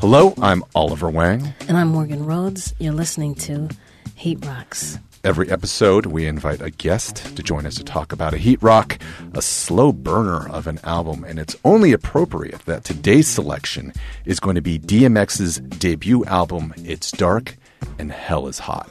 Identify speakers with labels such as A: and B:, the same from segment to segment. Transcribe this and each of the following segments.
A: Hello, I'm Oliver Wang.
B: And I'm Morgan Rhodes. You're listening to Heat Rocks.
A: Every episode, we invite a guest to join us to talk about a heat rock, a slow burner of an album, and it's only appropriate that today's selection is going to be DMX's debut album, It's Dark and Hell is Hot.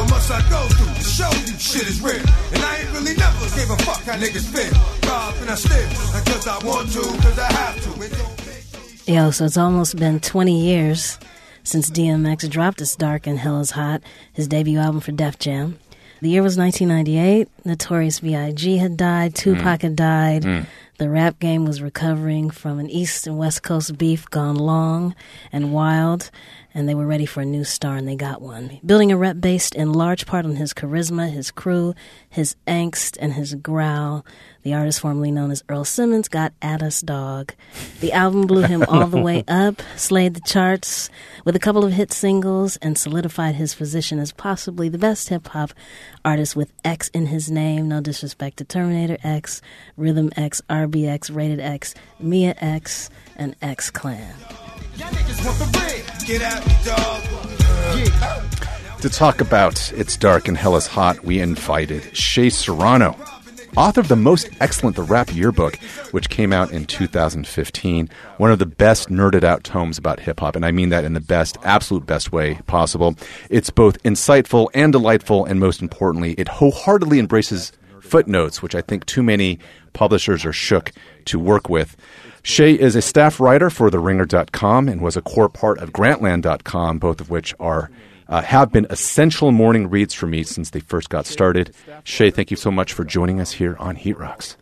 C: What must I go through to show you shit is real? And I ain't really never gave a fuck how niggas feel. Rob and I still, not cause I want to, cause I have to. It don't make me
B: Yo, so it's almost been 20 years since DMX dropped his Dark and Hell is Hot, his debut album for Def Jam. The year was 1998. Notorious B.I.G. had died. Hmm. Tupac had died. Hmm. The rap game was recovering from an East and West Coast beef gone long and wild, and they were ready for a new star, and they got one. Building a rep based in large part on his charisma, his crew, his angst, and his growl, the artist formerly known as Earl Simmons got at us dog. The album blew him all the way up, slayed the charts with a couple of hit singles, and solidified his position as possibly the best hip hop artist with X in his name. No disrespect to Terminator X, Rhythm X, RBX, Rated X, Mia X, and X Clan.
C: Get dog.
A: To talk about It's Dark and Hell is Hot, we invited Shea Serrano, author of the most excellent The Rap Yearbook, which came out in 2015. One of the best nerded out tomes about hip hop, and I mean that in the best, absolute best way possible. It's both insightful and delightful, and most importantly, it wholeheartedly embraces footnotes, which I think too many publishers are shook to work with. Shea is a staff writer for TheRinger.com and was a core part of Grantland.com, both of which are uh, have been essential morning reads for me since they first got started. Shea, thank you so much for joining us here on Heat Rocks.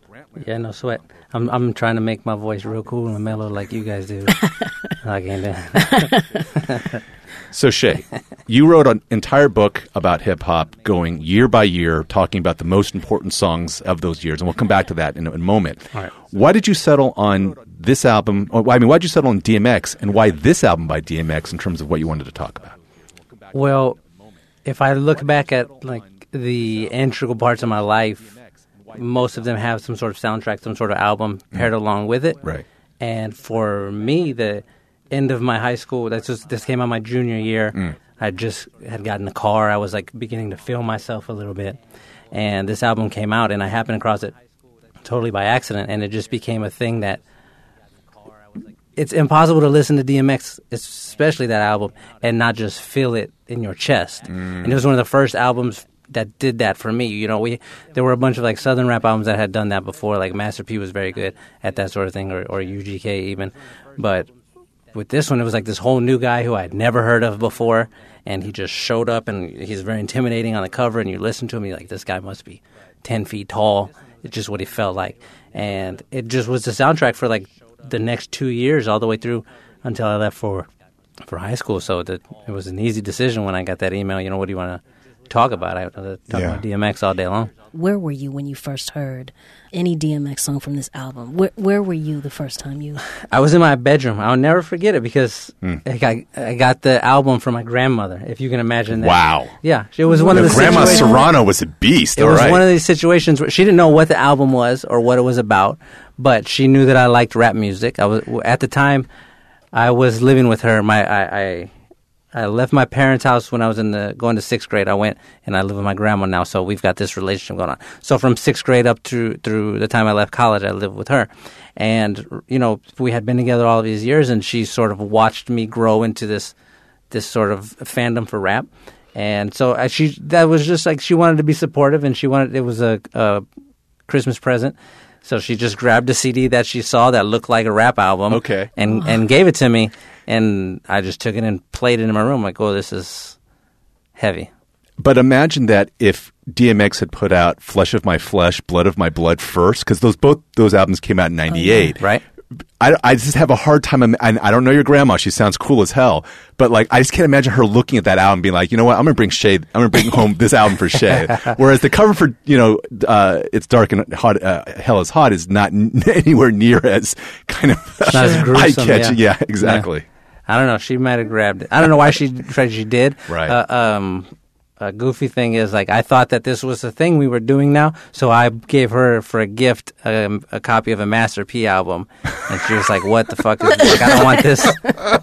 D: Yeah, no sweat. I'm I'm trying to make my voice real cool and mellow like you guys do. I can't do it.
A: So, Shea, you wrote an entire book about hip hop, going year by year, talking about the most important songs of those years, and we'll come back to that in a, in a moment.
D: All right.
A: Why did you settle on this album? Or, I mean, why did you settle on DMX, and why this album by DMX in terms of what you wanted to talk about?
D: Well, if I look back at like the integral parts of my life, most of them have some sort of soundtrack, some sort of album paired mm-hmm. along with it.
A: Right.
D: And for me, the end of my high school, that's just this came out my junior year. Mm. I just had gotten a car. I was like beginning to feel myself a little bit, and this album came out, and I happened across it totally by accident, and it just became a thing that it's impossible to listen to DMX, especially that album, and not just feel it in your chest. Mm. And it was one of the first albums that did that for me. You know, we there were a bunch of like southern rap albums that had done that before. Like Master P was very good at that sort of thing, or, or UGK even. But with this one, it was like this whole new guy who I had never heard of before, and he just showed up, and he's very intimidating on the cover. And you listen to him, you're like, this guy must be ten feet tall. It's just what he felt like, and it just was the soundtrack for like the next two years, all the way through until I left for for high school. So it was an easy decision when I got that email. You know, what do you want to talk about? I talk
A: Yeah.
D: about DMX all day long.
B: Where were you when you first heard any DMX song from this album? Where, where were you the first time you?
D: I was in my bedroom. I'll never forget it because hmm. I, got, I got the album from my grandmother. If you can imagine that.
A: Wow.
D: Yeah, it was one of the
A: Grandma
D: situations-
A: Serrano was a beast.
D: It
A: all
D: was
A: right.
D: one of these situations where she didn't know what the album was or what it was about, but she knew that I liked rap music. I was at the time I was living with her. My I, I I left my parents' house when I was in the going to sixth grade. I went and I live with my grandma now, so we've got this relationship going on. So from sixth grade up through through the time I left college, I lived with her, and you know we had been together all these years, and she sort of watched me grow into this this sort of fandom for rap. And so I, she that was just like she wanted to be supportive, and she wanted it was a, a Christmas present. So she just grabbed a CD that she saw that looked like a rap album,
A: Okay.
D: and and gave it to me, and I just took it and played it in my room. Like, oh, this is heavy.
A: But imagine that if DMX had put out "Flesh of My Flesh, Blood of My Blood" first, because those both those albums came out in '98.
D: Right.
A: I, I just have a hard time. im- I, don't know your grandma; she sounds cool as hell. But like, I just can't imagine her looking at that album and being like, you know what? I'm gonna bring Shade. I'm gonna bring home this album for Shade. Whereas the cover for you know, uh, it's dark and hot. Uh, Hell is hot is not n- anywhere near as kind of
D: not as gruesome,
A: eye catching.
D: yeah.
A: Yeah. exactly.
D: I don't know. She might have grabbed it. I don't know why she tried. She did.
A: Right.
D: Uh, um, a goofy thing is like I thought that this was the thing we were doing now, so I gave her for a gift um, a copy of a Master P album, and she was like, "What the fuck is this? Like, I don't want this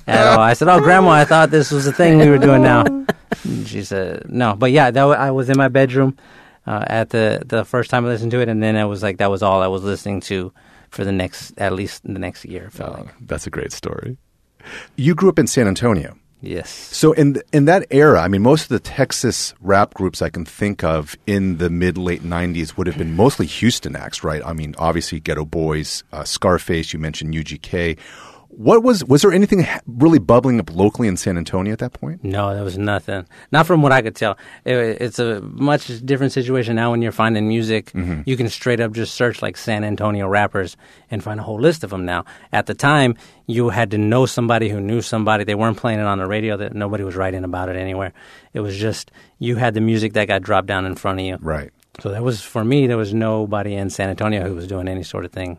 D: at all." I said, "Oh, Grandma, I thought this was the thing we were doing now." And she said, "No," but yeah, that wa- I was in my bedroom uh, at the the first time I listened to it, and then it was like that was all I was listening to for the next at least the next year. Felt like
A: That's a great story. You grew up in San Antonio.
D: yes,
A: So in th- in that era, I mean, most of the Texas rap groups I can think of in the mid late '90s would have been mostly Houston acts, right? I mean, obviously Geto Boys, uh, Scarface. You mentioned UGK. What was was there anything really bubbling up locally in San Antonio at that point?
D: No, there was nothing. Not from what I could tell. It, it's a much different situation now when you're finding music. Mm-hmm. You can straight up just search like San Antonio rappers and find a whole list of them now. At the time, you had to know somebody who knew somebody. They weren't playing it on the radio. That nobody was writing about it anywhere. It was just you had the music that got dropped down in front of you.
A: Right.
D: So that was for me. There was nobody in San Antonio who was doing any sort of thing.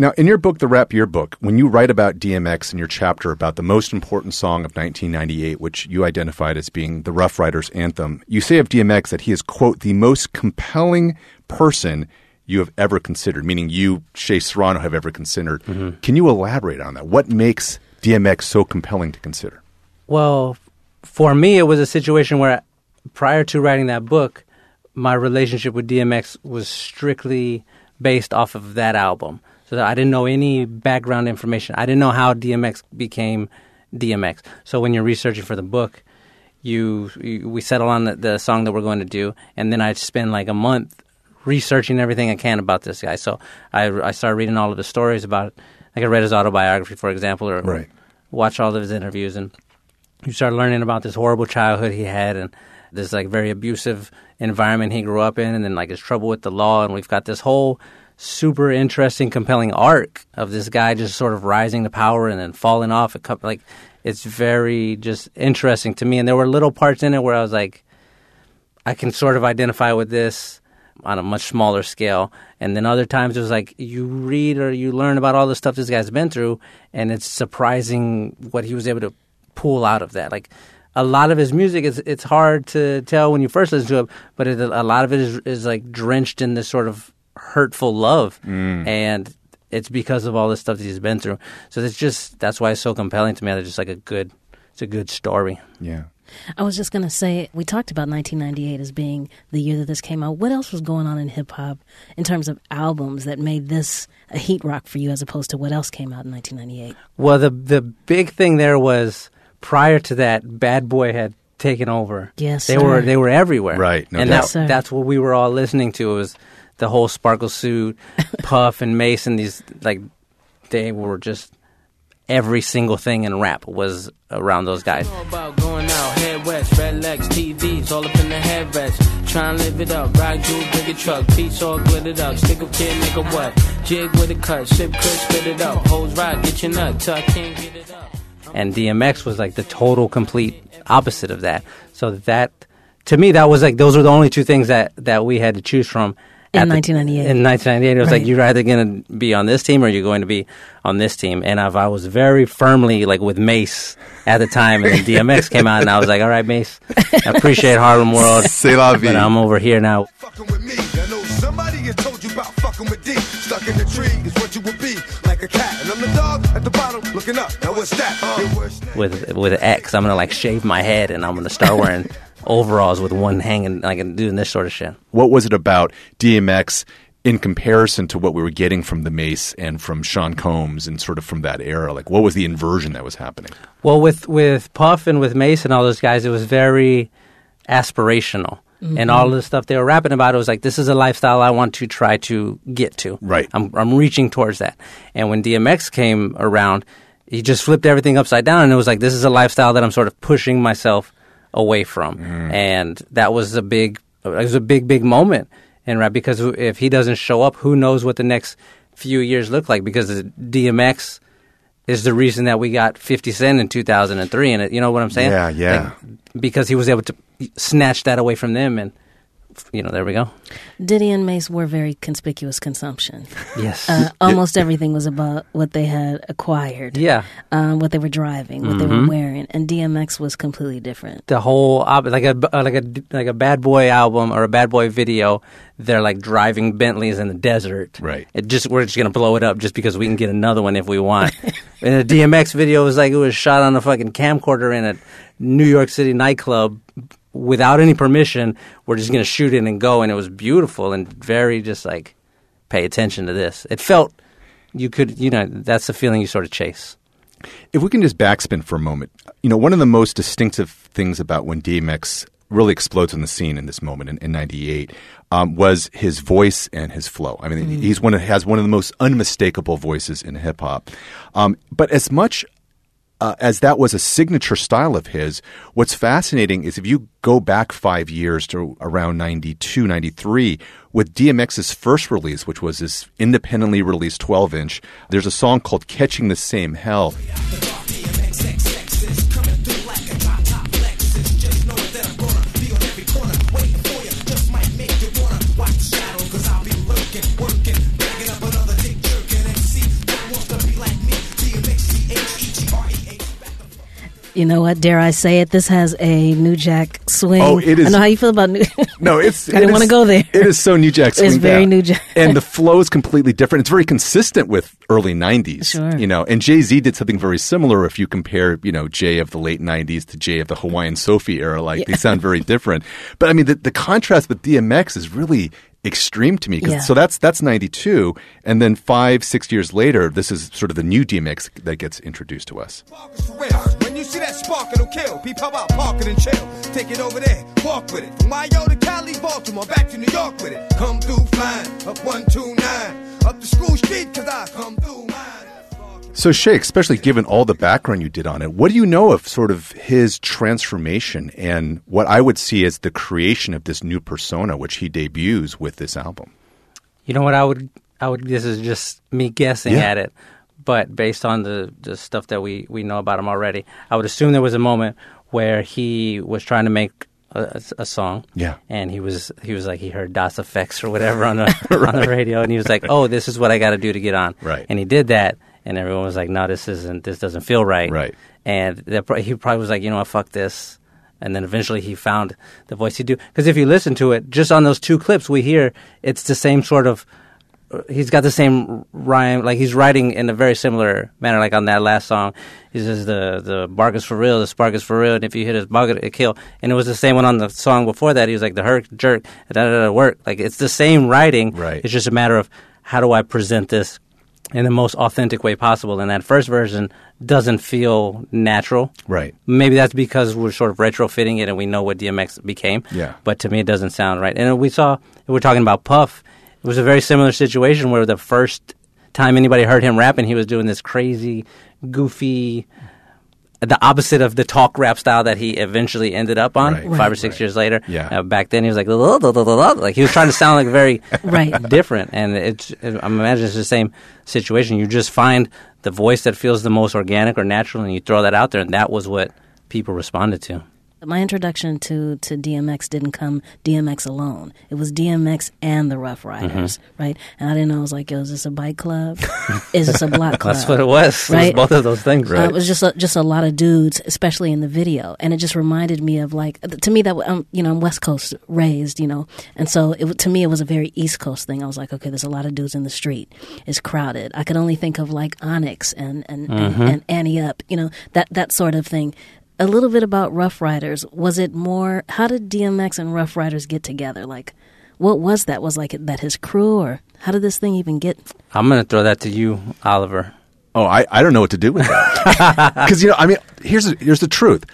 A: Now, in your book, The Rap Yearbook, when you write about DMX in your chapter about the most important song of 1998, which you identified as being the Ruff Ryders anthem, you say of DMX that he is, quote, the most compelling person you have ever considered, meaning you, Shea Serrano, have ever considered. Mm-hmm. Can you elaborate on that? What makes DMX so compelling to consider?
D: Well, for me, it was a situation where prior to writing that book, my relationship with DMX was strictly based off of that album. So that I didn't know any background information. I didn't know how DMX became DMX. So when you're researching for the book, you, you we settle on the, the song that we're going to do, and then I spend like a month researching everything I can about this guy. So I I started reading all of the stories about. Like I read his autobiography, for example, or
A: Right.
D: watch all of his interviews, and you start learning about this horrible childhood he had and this like very abusive environment he grew up in and then like his trouble with the law and we've got this whole super interesting compelling arc of this guy just sort of rising to power and then falling off a couple like it's very just interesting to me and there were little parts in it where I was like I can sort of identify with this on a much smaller scale. And then other times it was like you read or you learn about all the stuff this guy's been through, and it's surprising what he was able to pull out of that. Like a lot of his music is it's hard to tell when you first listen to it, but it, a lot of it is, is like drenched in this sort of hurtful love, mm. and it's because of all the stuff that he's been through. So it's just that's why it's so compelling to me. It's just like a good, it's a good story.
A: Yeah.
B: I was just going to say, we talked about 1998 as being the year that this came out. What else was going on in hip hop in terms of albums that made this a heat rock for you as opposed to what else came out in 1998?
D: Well, the the big thing there was prior to that, Bad Boy had taken over.
B: Yes,
D: they
B: sir.
D: were they were everywhere.
A: Right, no
D: and
A: doubt.
D: that,
B: Yes, sir.
D: that's what we were all listening to. It was the whole Sparkle Suit, Puff, and Mase, and these like they were just every single thing in rap was around those guys.
E: All about going out, head west, red legs, TVs, all up in the headrest. Try and live it up, ride jewel, bring a truck, piece all glittered up, stick up kid, nigga what? Jig with a cut, sip crisp, spit it up, hoes ride, get your nut, till I can't get it up.
D: and DMX was like the total complete opposite of that. So that to me that was like those were the only two things that that we had to choose from.
B: In
D: at the-
B: 1998.
D: in 1998, it was like you're either going to be on this team or you're going to be on this team. And if I was very firmly like with Mase at the time, and then DMX came out, and I was like, "All right, Mase, I appreciate Harlem World,
A: C'est la vie.
D: but I'm over here now."
C: Fucking with me. I know somebody has told you about fucking with D. Stuck in the tree is what you would be, like a cat. And I'm the dog at the bottom, looking up. Now what's that? Uh, Your worst name.
D: with with X. I'm gonna like shave my head and I'm gonna start wearing overalls with one hanging, like and doing this sort of shit.
A: What was it about DMX in comparison to what we were getting from the Mase and from Sean Combs and sort of from that era? Like, what was the inversion that was happening?
D: Well, with with Puff and with Mase and all those guys, it was very aspirational. And mm-hmm. all of the stuff they were rapping about, it was like, this is a lifestyle I want to try to get to.
A: Right.
D: I'm, I'm reaching towards that. And when DMX came around, he just flipped everything upside down, and it was like, this is a lifestyle that I'm sort of pushing myself away from. Mm. And that was a big, it was a big, big moment in rap because if he doesn't show up, who knows what the next few years look like? Because DMX is the reason that we got 50 Cent in 2003 and it, you know what I'm saying?
A: Yeah, yeah.
D: Like, because he was able to snatch that away from them and you know, there we go.
B: Diddy and Mase were very conspicuous consumption.
D: Yes.
B: Uh, almost everything was about what they had acquired,
D: yeah.
B: um, what they were driving, what they were
D: Mm-hmm.
B: wearing, and DMX was completely different.
D: the whole like a uh, like a like a bad boy album or a bad boy video. They're like driving Bentleys in the desert.
A: Right.
D: It just we're just gonna blow it up just because we can get another one if we want. and the DMX video was like it was shot on a fucking camcorder in a New York City nightclub without any permission. We're just gonna shoot it and go, and it was beautiful and very just like pay attention to this. It felt you could you know that's the feeling you sort of chase.
A: If we can just backspin for a moment, you know, one of the most distinctive things about when DMX really explodes on the scene in this moment in, in 98 um, was his voice and his flow. I mean, he's one of, has one of the most unmistakable voices in hip hop. Um, but as much uh, as that was a signature style of his, what's fascinating is if you go back five years to around 92, 93, with DMX's first release, which was his independently released 12 inch, there's a song called Catching the Same Hell.
B: You know what? Dare I say it? This has a New Jack swing.
A: Oh, it is-
B: I know how you feel about New.
A: No, it's.
B: I didn't wanna go there.
A: It is so New Jack.
B: swing.
A: It's
B: very. New Jack.
A: and the flow is completely different. It's very consistent with early '90s.
B: Sure.
A: You know, and Jay Z did something very similar. If you compare, you know, Jay of the late '90s to Jay of the Hawaiian Sophie era, like they sound very different. But I mean, the, the contrast with DMX is really extreme to me. 'cause-
B: Yeah.
A: So that's that's '92, and then five, six years later, this is sort of the new DMX that gets introduced to us.
C: Spark is for real. When you see that spark, it'll kill. Peep, how about park it and chill? Take it over there, walk with it. From Mayo to Cali, Baltimore, back to New York with it. Come through flying, up 129. Up the school street, cause I come through mine.
A: So, Shea, especially given all the background you did on it, what do you know of sort of his transformation and what I would see as the creation of this new persona, which he debuts with this album?
D: You know what I would I would this is just me guessing
A: Yeah.
D: at it, but based on the the stuff that we we know about him already, I would assume there was a moment where he was trying to make a, a song.
A: Yeah.
D: And he was he was like he heard Das EFX or whatever on the on the radio and he was like, "Oh, this is what I got to do to get on."
A: Right.
D: And he did that and everyone was like, "No, this isn't this doesn't feel right."
A: Right.
D: And pro- he probably was like, "You know what? Fuck this." And then eventually he found the voice he do. Because if you listen to it, just on those two clips we hear, it's the same sort of he's got the same rhyme like he's writing in a very similar manner like on that last song he says the the bark is for real the spark is for real and if you hit his bug it kill and it was the same one on the song before that he was like the hurt jerk da da da work like it's the same writing
A: Right.
D: it's just a matter of how do i present this in the most authentic way possible and that first version doesn't feel natural
A: Right.
D: Maybe that's because we're sort of retrofitting it and we know what DMX became.
A: Yeah.
D: But to me, it doesn't sound right. And we saw, we're talking about Puff. It was a very similar situation where the first time anybody heard him rapping, he was doing this crazy, goofy, the opposite of the talk rap style that he eventually ended up on
A: Right.
D: five
B: Right.
D: or six years later.
A: Yeah.
D: Uh, back then, he was like, "La, la, la, la, la," like he was trying to sound like very
B: Right.
D: different. And it's, I'm imagining it's the same situation. You just find the voice that feels the most organic or natural, and you throw that out there, and that was what people responded to.
B: My introduction to, to DMX didn't come DMX alone. It was DMX and the Ruff Ryders,
D: Mm-hmm.
B: right? And I didn't know. I was like, "Yo, is this a bike club? is this a block club?"
D: That's what it was. It was
B: Right.
D: both of those things.
B: Uh, it was just a, just a lot of dudes, especially in the video, and it just reminded me of like to me that um, you know I'm West Coast raised, you know, and so it, to me it was a very East Coast thing. I was like, okay, there's a lot of dudes in the street, it's crowded. I could only think of like Onyx and and,
D: Mm-hmm.
B: and, and Annie Up, you know, that that sort of thing. A little bit about Ruff Ryders. Was it more? How did DMX and Ruff Ryders get together? Like, what was that? Was like that his crew, or how did this thing even get?
D: I'm going to throw that to you, Oliver.
A: Oh, I, I don't know what to do with that. Because, you know, I mean, here's, here's the truth.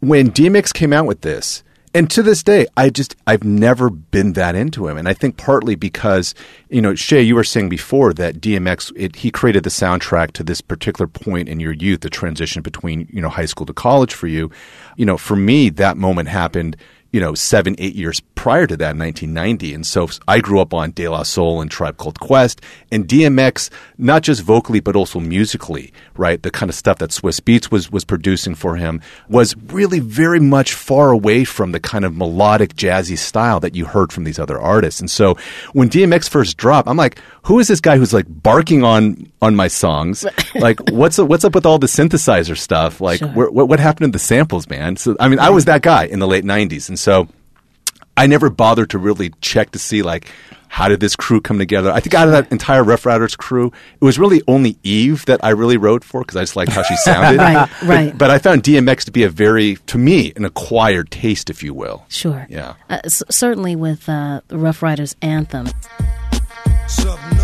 A: When DMX came out with this, and to this day, I just, I've never been that into him. And I think partly because, you know, Shea, you were saying before that DMX, it, he created the soundtrack to this particular point in your youth, the transition between, you know, high school to college for you. You know, for me, that moment happened you know, seven, eight years prior to that in 1990. And so I grew up on De La Soul and Tribe Called Quest and DMX, not just vocally, but also musically, right? The kind of stuff that Swizz Beatz was, was producing for him was really very much far away from the kind of melodic jazzy style that you heard from these other artists. And so when DMX first dropped, I'm like, who is this guy who's like barking on, on my songs? like, what's, what's up with all the synthesizer stuff? Like,
B: Sure.
A: what, what happened to the samples, man? So, I mean, I was that guy in the late 90s. And so I never bothered to really check to see, like, how did this crew come together? I think out of that entire Ruff Ryders crew, it was really only Eve that I really rode for because I just liked how she sounded.
B: Right,
A: But-
B: right.
A: But, I found DMX to be a very, to me, an acquired taste, if you will.
B: Sure.
A: Yeah.
B: Uh, s- certainly with uh, Ruff Ryders anthem.
C: Something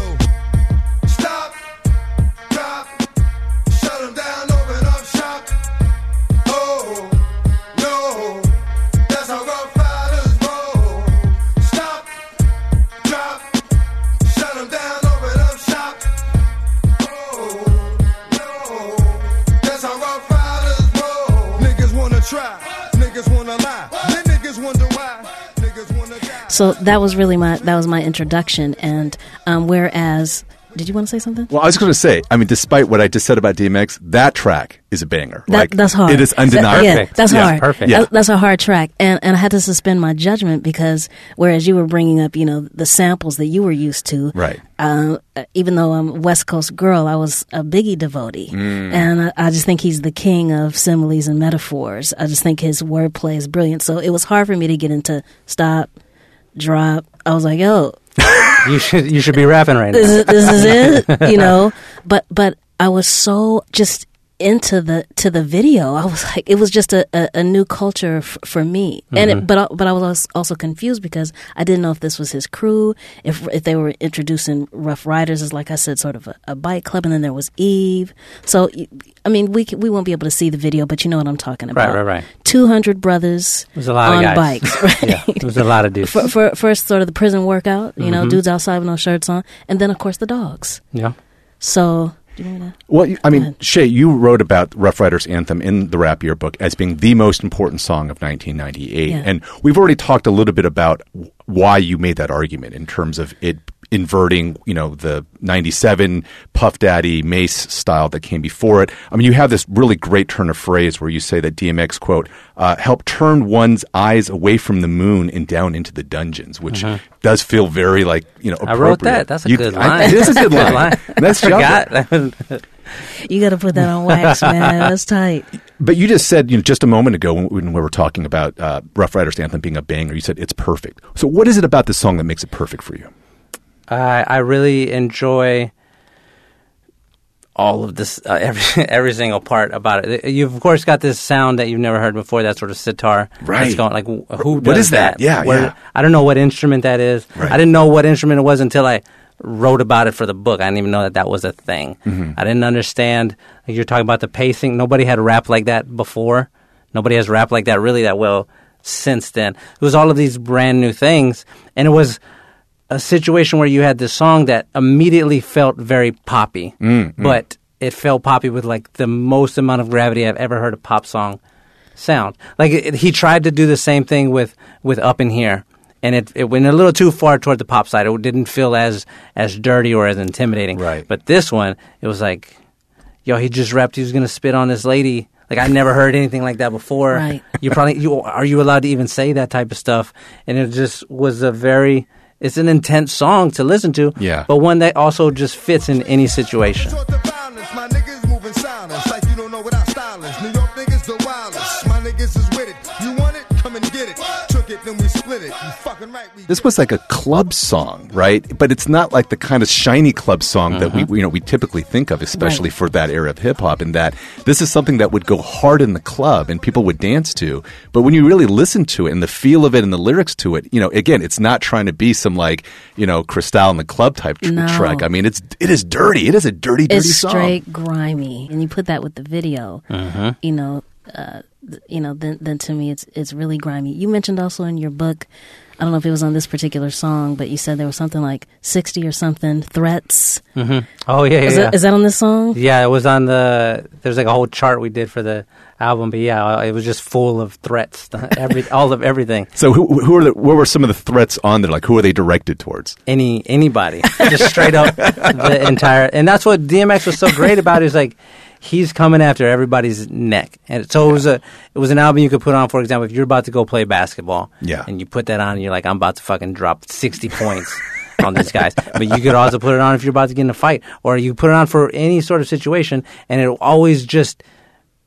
B: So that was really my that was my introduction. And um, whereas, did you want to say something?
A: Well, I was going to say, I mean, despite what I just said about DMX, that track is a banger.
B: That,
A: like,
B: that's hard.
A: It is
B: That-
A: undeniable.
B: yeah, that's
A: Yeah,
B: hard.
D: perfect.
A: Yeah.
B: That- that's a hard track, and and I had to suspend my judgment because whereas you were bringing up, you know, the samples that you were used to,
A: Right.
B: Uh, even though I'm a West Coast girl, I was a Biggie devotee,
A: Mm.
B: and I, I just think he's the king of similes and metaphors. I just think his wordplay is brilliant. So it was hard for me to get into stop, drop. I was like, yo,
D: You should you should be rapping right
B: this
D: now.
B: is, this is it, you know. But but I was so just into the to the video. I was like, it was just a, a, a new culture f- for me. And it, but I- but I was also confused because I didn't know if this was his crew, if if they were introducing Ruff Ryders as like I said, sort of a, a bike club, and then there was Eve. So I mean, we we won't be able to see the video, but you know what I'm talking about.
D: right, right. Right?
B: Two hundred brothers
D: There's a lot
B: on
D: of guys.
B: bikes. Right?
D: yeah, there's a lot of dudes.
B: For, for first, sort of the prison workout, you
D: Mm-hmm.
B: know, dudes outside with no shirts on, and then of course the dogs.
D: yeah.
B: So, do you want to?
A: Well, you- I mean,
B: ahead.
A: Shea, you wrote about Ruff Ryders Anthem in the Rap Yearbook as being the most important song of 1998.
B: Yeah.
A: And we've already talked a little bit about why you made that argument in terms of it inverting, you know, the 97 Puff Daddy Mase style that came before it. I mean, you have this really great turn of phrase where you say that DMX, quote, uh, helped turn one's eyes away from the moon and down into the dungeons, which does feel very like, you know,
D: Uh-huh. I wrote that. That's a
A: You-
D: good
A: I-
D: line.
A: it is a good
D: Good
A: line.
D: line.
A: Nice.
D: Forgot.
B: You got to put that on wax, man. That's tight.
A: But you just said, you know, just a moment ago when, when we were talking about uh, Ruff Ryders Anthem being a banger, you said it's perfect. So, what is it about this song that makes it perfect for you?
D: I I really enjoy all of this, uh, every every single part about it. You've of course got this sound that you've never heard before. That sort of sitar.
A: Right.
D: That's going like who
A: What is that? Yeah,
D: Where-
A: yeah.
D: I don't know what instrument that is.
A: Right.
D: I didn't know what instrument it was until I wrote about it for the book. I didn't even know that that was a thing.
A: Mm-hmm.
D: I didn't understand. Like you're talking about the pacing. Nobody had rap like that before. Nobody has rapped like that really that well since then. It was all of these brand new things, and it was a situation where you had this song that immediately felt very poppy, mm, mm. but it felt poppy with like the most amount of gravity I've ever heard a pop song sound. Like it, he tried to do the same thing with with Up in Here, and it it went a little too far toward the pop side. It didn't feel as as dirty or as intimidating.
A: Right.
D: But this one, it was like, yo, he just rapped. He was gonna spit on this lady. Like I never heard anything like that before.
B: Right.
D: You probably you are you allowed to even say that type of stuff? And it just was a very it's an intense song to listen to.
A: Yeah.
D: But one that also just fits in any situation.
C: Short the violence, my niggas moving silence like you don't know what our style is. New York it, then we split it. You fucking right. We
A: This was like a club song, right? But it's not like the kind of shiny club song that we, you know, we typically think of, especially
B: Right.
A: for that era of hip hop. In that this is something that would go hard in the club and people would dance to. But when you really listen to it and the feel of it and the lyrics to it, you know, again, it's not trying to be some like, you know, Cristal in the club type tr-
B: No.
A: track. I mean, it's it is dirty. It is a dirty, dirty
B: It's
A: song.
B: straight grimy, and you put that with the video.
A: Mm-hmm.
B: You know, uh, th- you know. Then, then to me, it's it's really grimy. You mentioned also in your book. I don't know if it was on this particular song, but you said there was something like sixty or something threats. Mm-hmm.
D: Oh yeah, yeah.
B: Is,
D: yeah.
B: that, is that on this song?
D: Yeah, it was on the. There's like a whole chart we did for the album. But yeah, uh, it was just full of threats, every all of everything.
A: So who, who are the, what were some of the threats on there? Like who are they directed towards?
D: Any anybody, just straight up the entire. And that's what DMX was so great about. Is like he's coming after everybody's neck. And so it was a it was an album you could put on, for example, if you're about to go play basketball.
A: Yeah.
D: And you put that on and you're like, I'm about to fucking drop sixty points on these guys. But you could also put it on if you're about to get in a fight. Or you put it on for any sort of situation and it always just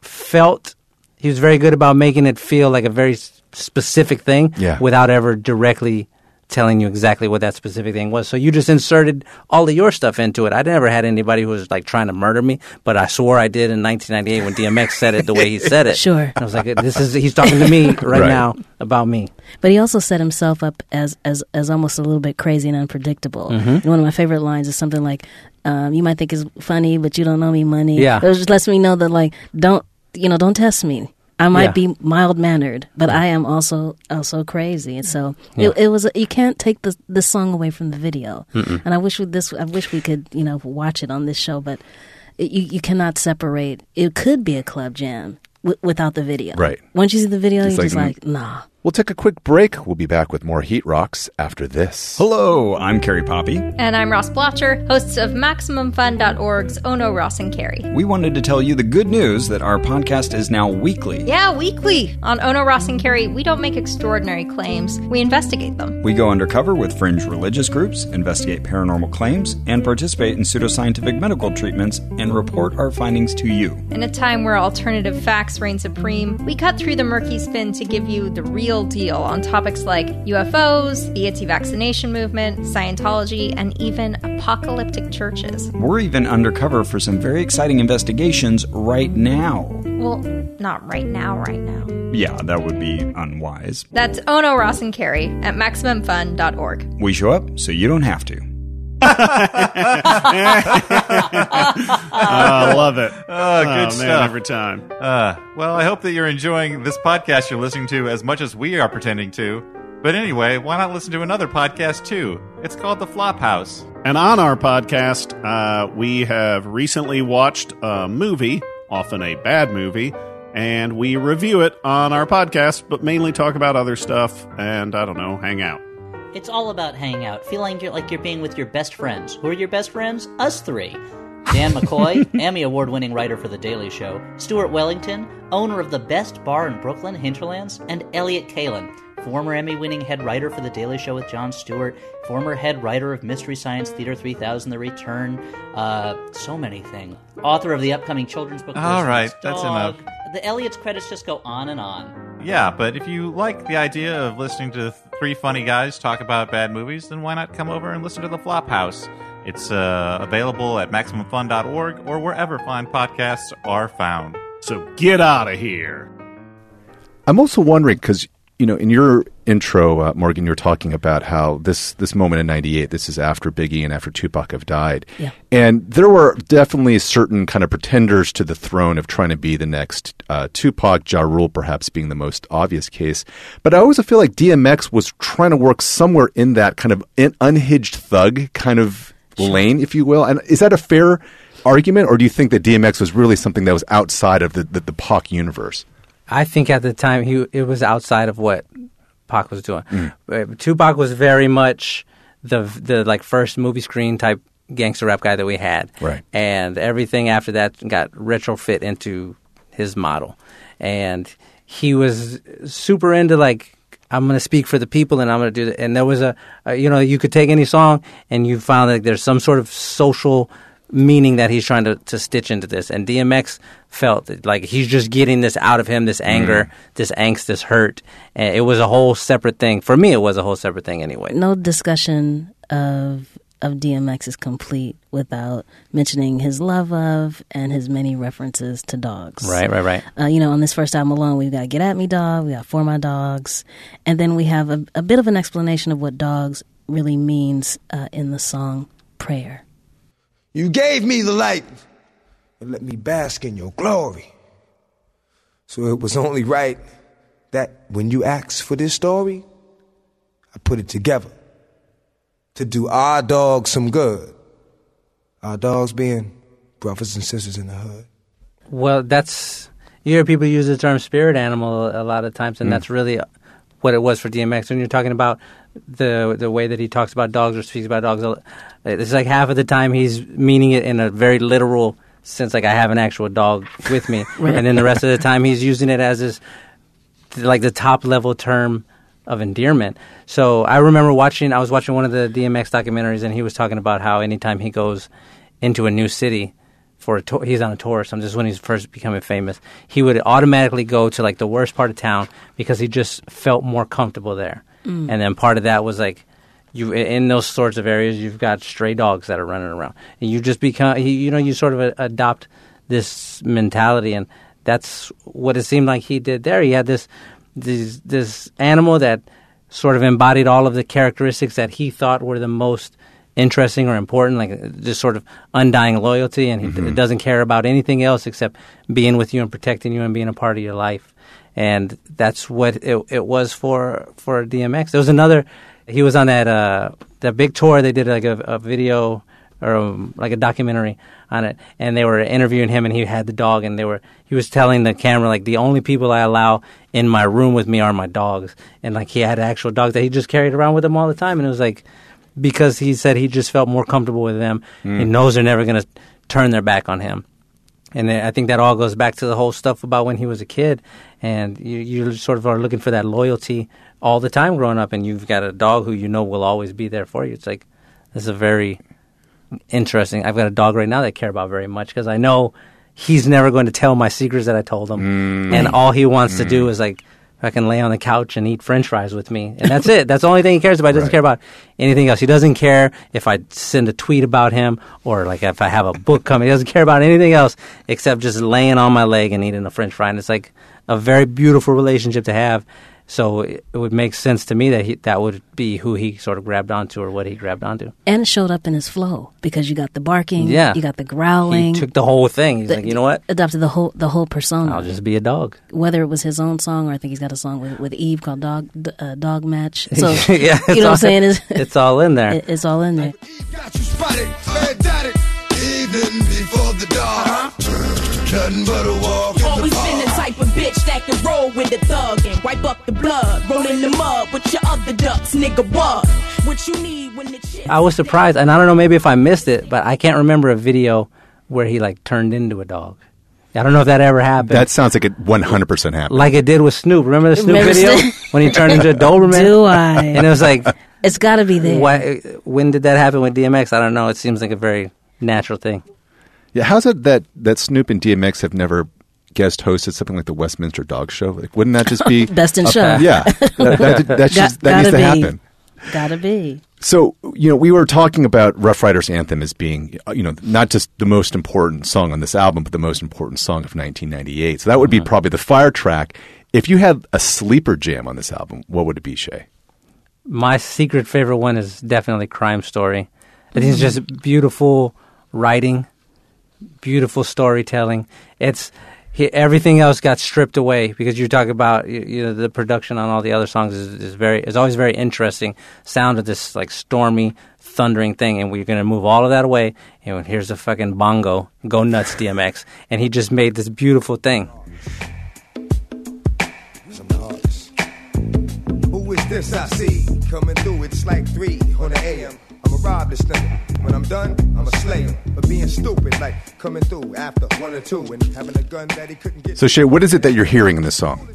D: felt he was very good about making it feel like a very specific thing
A: Yeah.
D: without ever directly telling you exactly what that specific thing was. So you just inserted all of your stuff into it. I never had anybody who was like trying to murder me, but I swore I did in 1998 when DMX said it the way he said it.
B: Sure.
D: I was like, this is he's talking to me right,
A: Right.
D: now about me.
B: But he also set himself up as as as almost a little bit crazy and unpredictable.
D: Mm-hmm.
B: And one of my favorite lines is something like, um, "You might think it's funny, but you don't know me, money."
D: Yeah.
B: it just lets me know that like, don't you know, don't test me. I might
D: Yeah.
B: be mild mannered, but I am also also crazy. And so
D: Yeah.
B: it, it was. You can't take the this song away from the video. And I wish we this. I wish we could you know watch it on this show, but it, you you cannot separate. It could be a club jam. W- without the video,
A: Right.
B: Once you see the video,
A: It's
B: you're
A: like,
B: just like, nah.
A: We'll take a quick break. We'll be back with more Heat Rocks after this.
F: Hello, I'm Carrie Poppy.
G: And I'm Ross Blocher, hosts of MaximumFun.org's Ono, Ross, and Carrie.
F: We wanted to tell you the good news that our podcast is now weekly.
G: Yeah, weekly. On Ono, Ross, and Carrie, we don't make extraordinary claims, we investigate them.
F: We go undercover with fringe religious groups, investigate paranormal claims, and participate in pseudoscientific medical treatments and report our findings to you.
G: In a time where alternative facts reign supreme, we cut through the murky spin to give you the real deal on topics like UFOs, the anti vaccination movement, Scientology, and even apocalyptic churches.
F: We're even undercover for some very exciting investigations right now.
G: Well, not right now, right now.
F: Yeah, that would be unwise.
G: That's Ono, Ross, and Carrie at MaximumFun.org.
F: We show up so you don't have to.
H: I love it.
I: Oh, good
H: man,
I: stuff.
H: every time.
I: Uh, well, I hope that you're enjoying this podcast you're listening to as much as we are pretending to. But anyway, why not listen to another podcast too? It's called The Flophouse.
H: And on our podcast, uh, we have recently watched a movie, often a bad movie, and we review it on our podcast, but mainly talk about other stuff and, I don't know, hang out.
J: It's all about hanging out, feeling you're like you're being with your best friends. Who are your best friends? Us three. Dan McCoy, Emmy Award winning writer for The Daily Show, Stuart Wellington, owner of the best bar in Brooklyn, Hinterlands, and Elliot Kalin, former Emmy winning head writer for The Daily Show with Jon Stewart, former head writer of Mystery Science Theater 3000 The Return, uh, so many things. Author of the upcoming children's book.
I: All right, that's enough.
J: The Elliot's credits just go on and on.
I: Yeah, but if you like the idea of listening to three funny guys talk about bad movies, then why not come over and listen to The Flophouse? It's uh, available at MaximumFun.org or wherever fine podcasts are found.
H: So get out of here.
A: I'm also wondering because you know in your intro, uh, Morgan, you were talking about how this this moment in '98, this is after Biggie and after Tupac have died,
B: Yeah.
A: and there were definitely certain kind of pretenders to the throne of trying to be the next uh, Tupac, Ja Rule, perhaps being the most obvious case. But I always feel like DMX was trying to work somewhere in that kind of in, unhinged thug kind of lane, if you will. And is that a fair argument, or do you think that DMX was really something that was outside of the the, the Pac universe?
D: I think at the time he it was outside of what Pac was doing. Uh, Tupac was very much the the like first movie screen type gangster rap guy that we had,
A: Right.
D: And everything after that got retrofit into his model, and he was super into like. I'm going to speak for the people, and I'm going to do that. And there was a, a, you know, you could take any song, and you found that there's some sort of social meaning that he's trying to, to stitch into this. And DMX felt like he's just getting this out of him, this anger, this angst, this hurt. And it was a whole separate thing. For me, it was a whole separate thing anyway.
B: no discussion of of DMX is complete without mentioning his love of and his many references to dogs.
D: Right, right, right.
B: Uh, you know, on this first album alone, we've got "Get at Me, Dog," we got "For My Dogs," and then we have a, a bit of an explanation of what dogs really means uh, in the song "Prayer."
C: You gave me the light and let me bask in your glory. So it was only right that when you asked for this story, I put it together to do our dogs some good. Our dogs being brothers and sisters in the hood.
D: Well, that's you hear people use the term spirit animal a lot of times, and mm. that's really what it was for DMX. When you're talking about the the way that he talks about dogs or speaks about dogs, it's like half of the time he's meaning it in a very literal sense, like I have an actual dog with me, and then the rest of the time he's using it as his like the top level term of endearment. So I remember watching. I was watching one of the DMX documentaries, and he was talking about how anytime he goes into a new city for a tour, he's on a tour or something. This is when he's first becoming famous. He would automatically go to like the worst part of town because he just felt more comfortable there. And then part of that was like. You in those sorts of areas, you've got stray dogs that are running around, and you just become, you you know, you sort of adopt this mentality, and that's what it seemed like he did there. He had this this this animal that sort of embodied all of the characteristics that he thought were the most interesting or important, like uh, just sort of undying loyalty, and he d- doesn't care about anything else except being with you and protecting you and being a part of your life. And that's what it, it was for for DMX. There was another. He was on that uh, that big tour. They did like a, a video or um, like a documentary on it, and they were interviewing him, and he had the dog, and they were he was telling the camera like the only people I allow in my room with me are my dogs, and like he had actual dogs that he just carried around with him all the time, and it was like because he said he just felt more comfortable with them. He knows they're never going to turn their back on him. And I think that all goes back to the whole stuff about when he was a kid, and you, you sort of are looking for that loyalty all the time growing up, and you've got a dog who you know will always be there for you. It's like this is a very interesting. I've got a dog right now that I care about very much because I know he's never going to tell my secrets that I told him, mm. and all he wants to do mm. is like I can lay on the couch and eat French fries with me, and that's it. That's the only thing he cares about. He doesn't
A: Right.
D: care about anything else. He doesn't care if I send a tweet about him or like if I have a book coming. He doesn't care about anything else except just laying on my leg and eating a French fry. And it's like a very beautiful relationship to have. So it it would make sense to me that he, that would be who he sort of grabbed onto or what he grabbed onto.
B: And it showed up in his flow because you got the barking,
D: Yeah.
B: you got the growling.
D: He took the whole thing. He's
B: the-
D: like, you know what?
B: Adopted the whole the whole persona.
D: I'll just be a dog.
B: Whether it was his own song or I think he's got a song with, with Eve called Dog uh, Dog Match. So
D: yeah,
B: you know what I'm saying? Is
D: it's all in there.
B: it, it's all in there.
C: Got you spotted, red before the dark. Nothing but a walk in the
K: been the
C: park.
K: Type of bitch that can roll with a thug and wipe up the blood. Roll in the mud with your other ducks, nigga. What? What you need when the chick.
D: I was surprised, and I don't know maybe if I missed it, but I can't remember a video where he like turned into a dog. I don't know if that ever happened.
A: That sounds like it 100% happened.
D: like it did with Snoop. Remember the Snoop
B: Remember
D: video
B: Snoop?
D: when he turned into a Doberman?
B: Do I?
D: And it was like,
B: It's got to be there.
D: why, when did that happen with DMX? I don't know. It seems like a very natural thing.
A: Yeah, how's it that that Snoop and DMX have never guest hosted something like the Westminster Dog Show? Like, wouldn't that just be
B: Best in
A: a-
B: show.
A: Yeah, that, that, that's just, that needs
B: gotta be.
A: happen.
B: Gotta be.
A: So, you know, we were talking about Ruff Ryders Anthem as being, uh, you know, not just the most important song on this album, but the most important song of 1998. So that would be probably the fire track. If you had a sleeper jam on this album, what would it be, Shea?
D: My secret favorite one is definitely Crime Story. I think it's just beautiful writing, beautiful storytelling. It's he, everything else got stripped away because you talk about you, you know the production on all the other songs is, is very is always very interesting. Sound of this like stormy, thundering thing, and we're gonna move all of that away. And here's a fucking bongo, go nuts, DMX, and he just made this beautiful thing.
C: Who is this I see coming through? It's like three on the AM. I'ma rob this nigga. When I'm done, I'ma slay him. But being stupid, like coming through after one or two and having a gun that he couldn't get.
A: So, Shea, what is it that you're hearing in this song?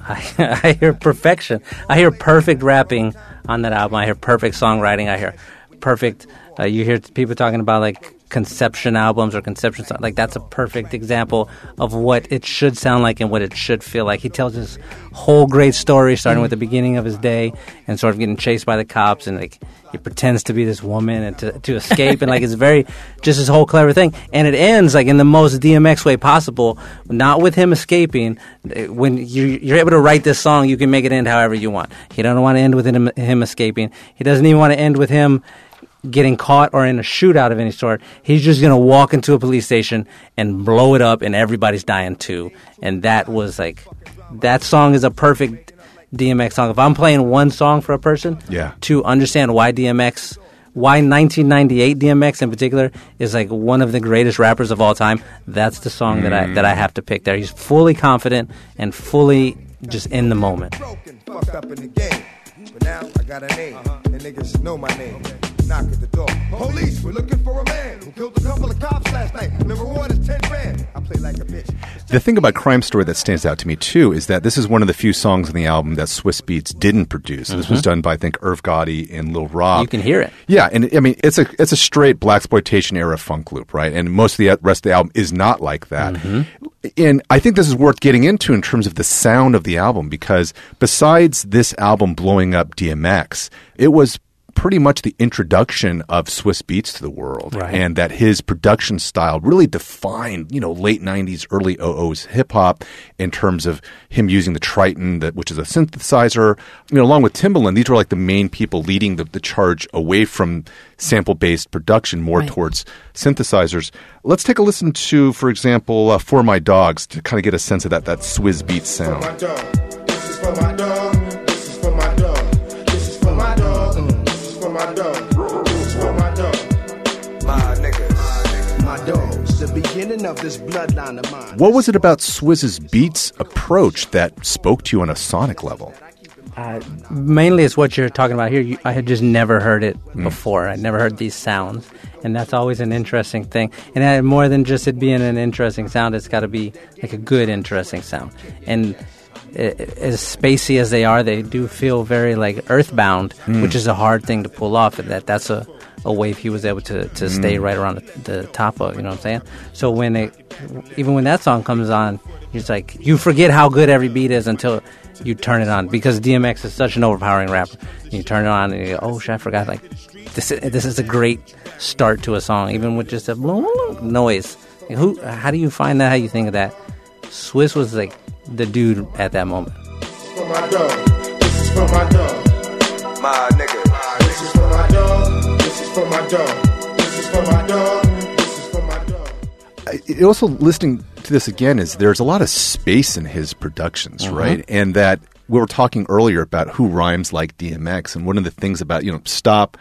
D: I, I hear perfection. I hear perfect rapping on that album. I hear perfect songwriting. I hear perfect. Uh, you hear people talking about like conception albums or conception songs. Like that's a perfect example of what it should sound like and what it should feel like. He tells this whole great story, starting with the beginning of his day and sort of getting chased by the cops, and like he pretends to be this woman and to, to escape, and like it's very just this whole clever thing. And it ends like in the most DMX way possible, not with him escaping. When you, you're able to write this song, you can make it end however you want. He doesn't want to end with him, him escaping. He doesn't even want to end with him getting caught or in a shootout of any sort. He's just going to walk into a police station and blow it up, and everybody's dying too. And that was like, that song is a perfect DMX song. If I'm playing one song for a person,
A: Yeah.
D: to understand why DMX why 1998 DMX in particular is like one of the greatest rappers of all time. That's the song that I mm. that I have to pick there. He's fully confident and fully just in the moment.
C: broken, fucked up in the game. But now I got a name, and niggas know my name. Knock at the door. Police, we're looking for a man who killed a couple of cops last night. And the reward is 10 grand. I play like a bitch.
A: The thing about Crime Story that stands out to me too is that this is one of the few songs on the album that Swizz Beatz didn't produce. This was done by I think Irv Gotti and Lil Rob.
D: Mm-hmm. You can hear it.
A: Yeah, and I mean it's a it's a straight blaxploitation era funk loop, right? And most of the rest of the album is not like that.
D: Mm-hmm.
A: And I think this is worth getting into in terms of the sound of the album because besides this album blowing up DMX, it was pretty much the introduction of Swizz Beatz to the world,
D: Right.
A: and that his production style really defined, you know, late '90s, early 00s hip hop in terms of him using the Triton, that which is a synthesizer. You know, along with Timbaland, these were like the main people leading the, the charge away from sample-based production, more
B: Right.
A: towards synthesizers. Let's take a listen to, for example, uh, "For My Dogs" to kind of get a sense of that that Swizz Beatz sound. What was it about Swizz's Beats approach that spoke to you on a sonic level?
D: mainly it's what you're talking about here. You, I had just never heard it before. I'd never heard these sounds, and that's always an interesting thing. And uh, more than just it being an interesting sound, it's got to be like a good, interesting sound. And uh, as spacey as they are, they do feel very like earthbound, which is a hard thing to pull off. And that that's a a wave he was able to, to stay mm. right around the, the top of. You know what I'm saying? So when it, even when that song comes on, it's like you forget how good every beat is until you turn it on because DMX is such an overpowering rapper. You turn it on and you go, oh shit, I forgot. Like this, is, this is a great start to a song, even with just a noise. Who? How do you find that? How you think of that? Swizz was like the dude at that moment.
C: for my dog. This is for my dog. For my dog. This is for my dog. This is for my dog.
A: it also listening to this again is there's a lot of space in his productions,
D: Uh-huh.
A: right? And that we were talking earlier about who rhymes like DMX, and one of the things about you know stop,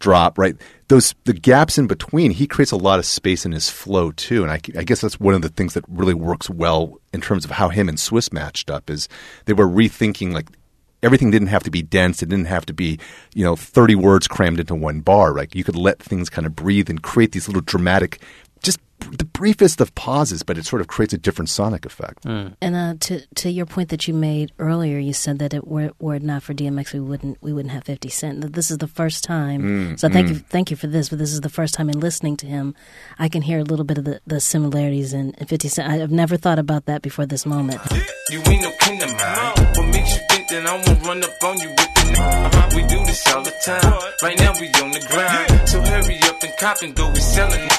A: drop, right? Those the gaps in between, he creates a lot of space in his flow too, and I, I guess that's one of the things that really works well in terms of how him and Swizz matched up is they were rethinking like everything didn't have to be dense. It didn't have to be, you know, 30 words crammed into one bar. Like you could let things kind of breathe and create these little dramatic, just the briefest of pauses, but it sort of creates a different sonic effect. Hmm.
B: And uh, to to your point that you made earlier, you said that it were, were it not for DMX, we wouldn't we wouldn't have Fifty Cent. That This is the first time. Hmm. so thank hmm. you thank you for this. But this is the first time in listening to him, I can hear a little bit of the, the similarities in, in Fifty Cent. I've never thought about that before this moment.
L: You ain't no kin of mine. What makes you think that I won't run up on you with the n- uh-huh. We do this all the time. Right now we on the grind. So hurry up and cop and go. We selling it.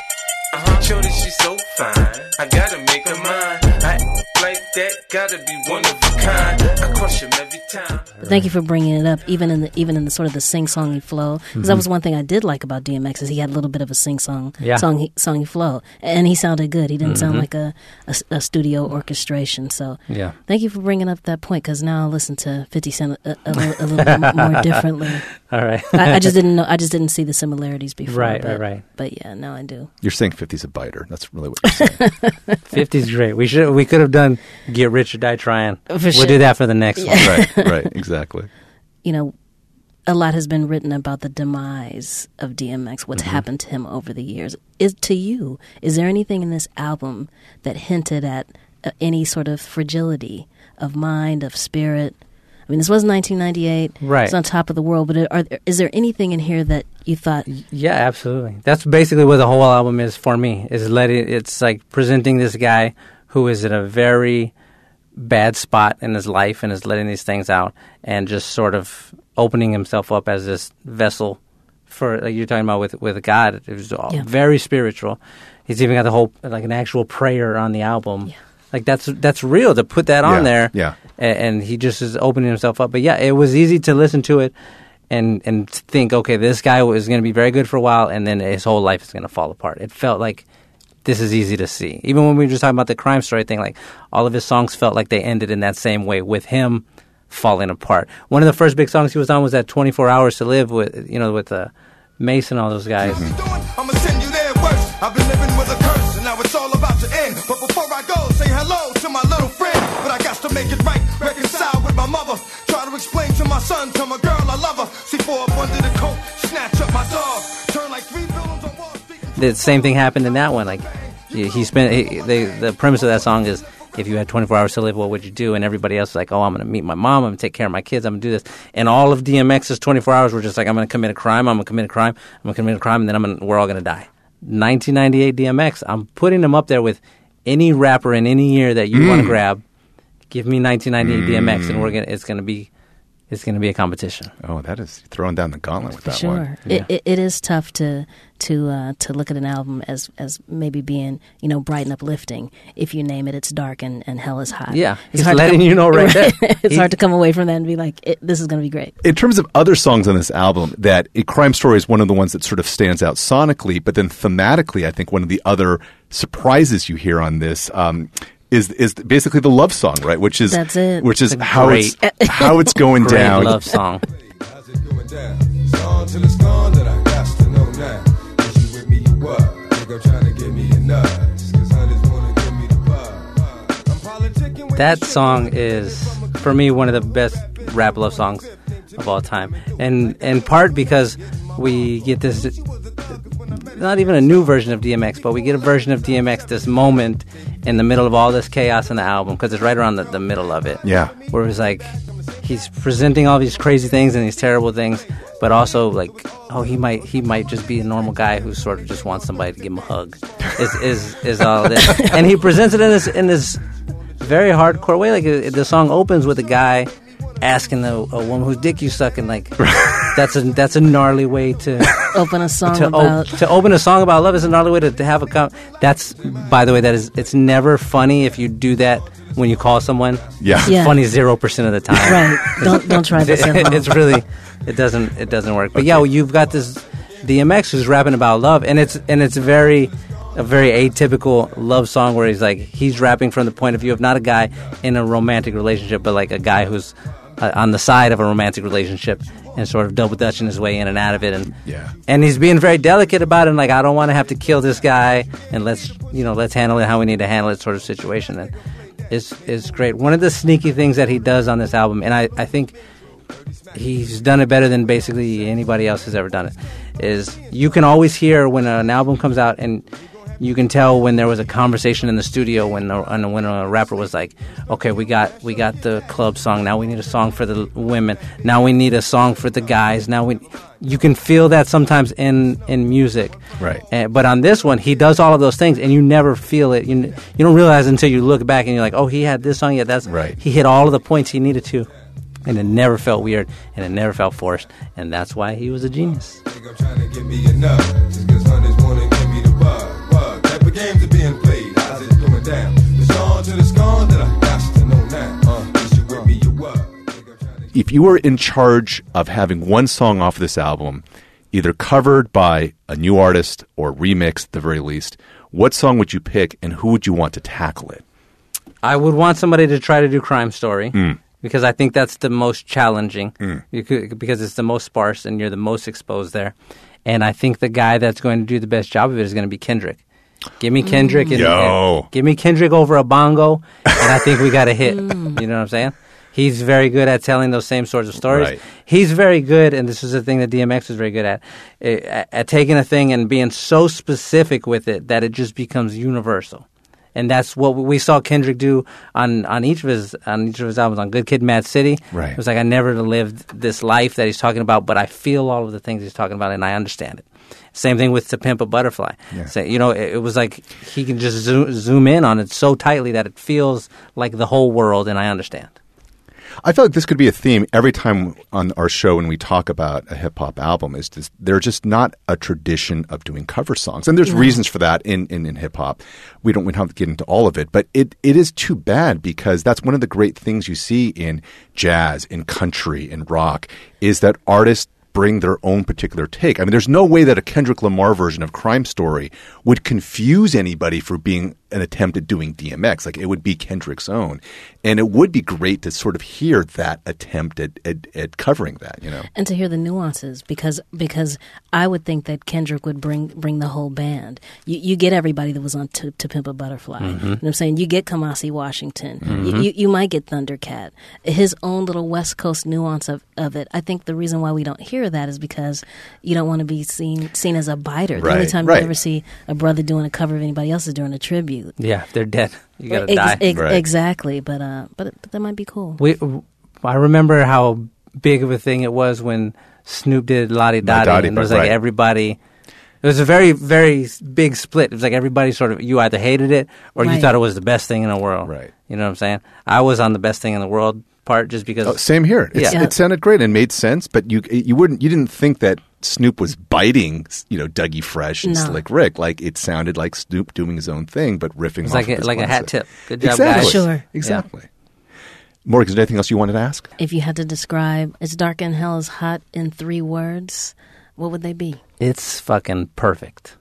L: Uh-huh. Shorty, she's so fine. I gotta make her mine. I like that, gotta be one of a kind. I crush him every time.
B: Thank you for bringing it up, even in the even in the sort of the sing songy flow. Because that mm-hmm. was one thing I did like about DMX is he had a little bit of a sing song
D: Yeah.
B: song songy flow, and he sounded good. He didn't sound mm-hmm. like a, a a studio orchestration. So
D: Yeah.
B: thank you for bringing up that point because now I'll listen to Fifty Cent a, a, a little bit more differently.
D: All right.
B: I, I just didn't know. I just didn't see the similarities before.
D: Right,
B: but,
D: right, right.
B: But yeah, now I do.
A: You're saying 50's a biter. That's really what you're saying.
D: 50's great. We should we could have done Get Rich or Die Trying.
B: For
D: we'll
B: sure.
D: do that for the next one.
A: right, right, exactly.
B: You know, a lot has been written about the demise of DMX. What's happened to him over the years? Is to you? Is there anything in this album that hinted at uh, any sort of fragility of mind, of spirit? I mean, this was 1998.
D: Right.
B: It's on top of the world, but are there, is there anything in here that you thought?
D: Yeah, absolutely. That's basically what the whole album is for me. Is letting it's like presenting this guy who is in a very bad spot in his life and is letting these things out and just sort of opening himself up as this vessel for like you're talking about with with God. It was all
B: Yeah.
D: very spiritual. He's even got the whole like an actual prayer on the album. Like that's that's real to put that on
A: Yeah,
D: there.
A: yeah.
D: A- and he just is opening himself up. But yeah, it was easy to listen to it and and think, okay, this guy is going to be very good for a while, and then his whole life is going to fall apart. It felt like this is easy to see. Even when we were just talking about the crime story thing, like all of his songs felt like they ended in that same way with him falling apart. One of the first big songs he was on was that 24 Hours to Live with you know with uh, Mason, all those guys.
C: I'ma to end. But before I go, say hello to my little friend. But I got to make it right, reconcile with my mother. Try to explain to my son, to my girl I love her. See four up under the coat, snatch up my dog. Turn like three villains on Wall
D: The same thing happened in that one. Like he he spent he, the the premise of that song is if you had 24 hours to live, what would you do? And everybody else is like, oh, I'm going to meet my mom. I'm going to take care of my kids. I'm going to do this. And all of DMX's 24 hours were just like, I'm going to commit a crime. I'm going to commit a crime. I'm going to commit a crime, and then I'm gonna, we're all going to die. 1998 DMX. I'm putting him up there with any rapper in any year that you want to mm. grab. Give me 1998 DMX, and we're gonna. It's going to be. It's going to be a competition.
A: Oh, that is throwing down the gauntlet with
B: For
A: that
B: sure,
A: one.
B: it, it, it is tough to to uh, to look at an album as as maybe being you know bright and uplifting. If you name it, it's dark and, and hell is hot.
D: Yeah,
B: it's
D: he's
B: hard to
D: letting
B: come-
D: you know right there.
B: it's
D: He-
B: hard to come away from that and be like, it, this is going to be great.
A: In terms of other songs on this album, that a crime story is one of the ones that sort of stands out sonically, but then thematically, I think one of the other surprises you hear on this um, is is basically the love song, right? Which is
B: That's it.
A: which is
D: It's a
A: how it's how it's going
D: Great
A: down.
D: love song.
C: How's it going down? It's on till it's gone that I got to know now. Is you with me, you what? Think I'm trying to give me a nuts. Cause hunters wanna give me the bug. I'm politicking with
D: That
C: the shit.
D: song is, for me, one of the best rap love songs of all time, and in part because we get this, not even a new version of DMX, but we get a version of DMX this moment in the middle of all this chaos in the album because it's right around the, the middle of it.
A: Yeah.
D: where it's like he's presenting all these crazy things and these terrible things, but also like, oh, he might he might just be a normal guy who sort of just wants somebody to give him a hug. Is is is all this, and he presents it in this in this very hardcore way. Like uh, the song opens with a guy asking a, a woman whose dick you suck, and like that's a that's a gnarly way to
B: Open a song
D: to,
B: about
D: op- to open a song about love is a gnarly way to, to have a com- that's by the way that is it's never funny if you do that when you call someone
A: Yeah.
D: It's
B: Yeah.
D: funny zero percent of the time
B: right. Don't don't try this at home.
D: it's really it doesn't it doesn't work but yeah well, you've got this DMX who's rapping about love and it's and it's very a very atypical love song where he's like he's rapping from the point of view of not a guy in a romantic relationship but like a guy who's uh, on the side of a romantic relationship and sort of double dutching his way in and out of it. And
A: Yeah.
D: and he's being very delicate about it and like I don't want to have to kill this guy and let's you know let's handle it how we need to handle it sort of situation. And it's it's great. One of the sneaky things that he does on this album and I, I think he's done it better than basically anybody else has ever done it is you can always hear when an album comes out and you can tell when there was a conversation in the studio when a, and when a rapper was like okay we got we got the club song. Now we need a song for the women. Now we need a song for the guys. Now we you can feel that sometimes in in music.
A: Right.
D: and, but on this one he does all of those things and you never feel it. You, you don't realize until you look back and you're like oh he had this song yeah that's
A: Right.
D: he hit all of the points he needed to and it never felt weird and it never felt forced. And that's why he was a genius
C: it down? It's on till it's gone that I got to know now. Uh, you with me, you what? Think I'm trying to
A: if you were in charge of having one song off this album, either covered by a new artist or remixed at the very least, what song would you pick and who would you want to tackle it?
D: I would want somebody to try to do Crime Story because I think that's the most challenging You could- because it's the most sparse and you're the most exposed there. And I think the guy that's going to do the best job of it is going to be Kendrick. Give me Kendrick and,
A: Yo.
D: and- give me Kendrick over a bongo, and I think we got a hit. You know what I'm saying? He's very good at telling those same sorts of stories.
A: Right.
D: He's very good, and this is the thing that DMX is very good at, eh, at, at taking a thing and being so specific with it that it just becomes universal and that's what we saw Kendrick do on, on each of his on each of his albums. On Good Kid, Mad City,
A: Right.
D: It was like I never lived this life that he's talking about, but I feel all of the things he's talking about, and I understand it. Same thing with To Pimp a Butterfly. So, you know, it, it was like he can just zoom, zoom in on it so tightly that it feels like the whole world, and I understand.
A: I feel like this could be a theme every time on our show when we talk about a hip hop album. Is just, there's just not a tradition of doing cover songs, and there's reasons for that in, in, in hip hop. We don't we don't have to get into all of it, but it, it is too bad because that's one of the great things you see in jazz, in country, in rock is that artists bring their own particular take. I mean, there's no way that a Kendrick Lamar version of Crime Story would confuse anybody for being an attempt at doing DMX. Like it would be Kendrick's own, and it would be great to sort of hear that attempt at at, at covering that. You know,
B: and to hear the nuances because because I would think that Kendrick would bring bring the whole band. You, you get everybody that was on to, to Pimp a Butterfly. Mm-hmm. You know what I'm saying? You get Kamasi Washington. You, mm-hmm. you you might get Thundercat. His own little West Coast nuance of, of it. I think the reason why we don't hear that is because you don't want to be seen seen as a biter. The only time
A: right.
B: you ever see a brother doing a cover of anybody else is during a tribute.
D: Yeah, they're dead. You gotta
B: Ex-
D: die.
B: ex-
A: Right.
B: Exactly, but uh, but but that might be cool.
D: We, I remember how big of a thing it was when Snoop did Lottie
A: La
D: Dottie,
A: Dottie,
D: and it was like
A: right.
D: everybody. It was a very, very big split. It was like everybody sort of you either hated it or you thought it was the best thing in the world.
A: Right.
D: You know what I'm saying? I was on the best thing in the world part just because.
A: oh, same here. It's,
D: Yeah.
A: It sounded great and made sense, but you you wouldn't you didn't think that Snoop was biting you know Dougie Fresh and
B: No.
A: Slick Rick. Like it sounded like Snoop doing his own thing, but riffing
D: It's
A: off
D: like
A: of
D: a,
A: his
D: like a hat tip. Good job,
A: exactly.
D: guys.
B: Sure.
A: Exactly. Morgan, is there anything else you wanted to ask?
B: If you had to describe "It's Dark and Hell is Hot" in three words, what would they be?
D: It's fucking perfect.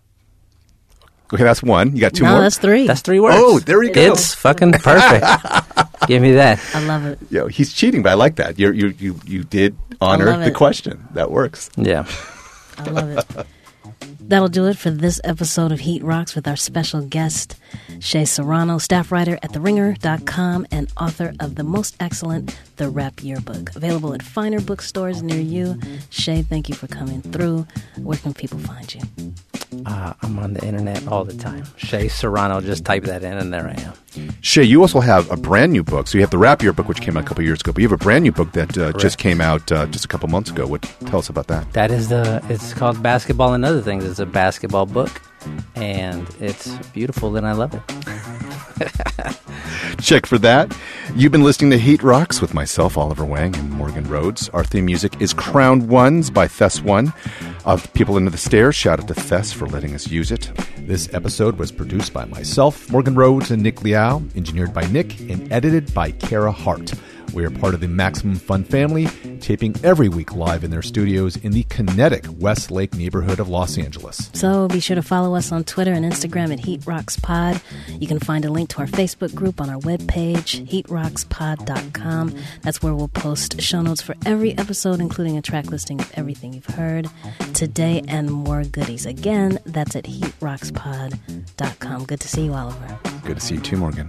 A: Okay, that's one. You got two
B: no,
A: more.
B: that's three.
D: That's three words.
A: Oh, there we go.
D: It's fucking perfect. Give me that.
B: I love it.
A: Yo, he's cheating, but I like that. You're, you you you did honor the question. That works.
D: Yeah.
B: I love it. That'll do it for this episode of Heat Rocks with our special guest, Shea Serrano, staff writer at TheRinger.com and author of the most excellent The Rap Yearbook. Available at finer bookstores near you. Shea, thank you for coming through. Where can people find you?
D: Uh, I'm on the internet all the time. Shea Serrano, just type that in and there I am.
A: Shea, you also have a brand new book. So you have the Rap Year book, which came out a couple years ago, but you have a brand new book that uh, just came out uh, just a couple months ago. What tell us about that?
D: That is the. It's called Basketball and Other Things. It's a basketball book, and it's beautiful, and I love it.
A: Check for that. You've been listening to Heat Rocks with myself, Oliver Wang, and Morgan Rhodes. Our theme music is Crowned Ones by Thes One. Of People Under the Stairs, shout out to Thes for letting us use it.
M: This episode was produced by myself, Morgan Rhodes, and Nick Liao, engineered by Nick, and edited by Kara Hart. We are part of the Maximum Fun family, taping every week live in their studios in the kinetic Westlake neighborhood of Los Angeles.
B: So be sure to follow us on Twitter and Instagram at Heat Rocks Pod. You can find a link to our Facebook group on our webpage, heatrockspod.com. That's where we'll post show notes for every episode, including a track listing of everything you've heard today and more goodies. Again, that's at heatrockspod.com. Good to see you, Oliver.
A: Good to see you too, Morgan.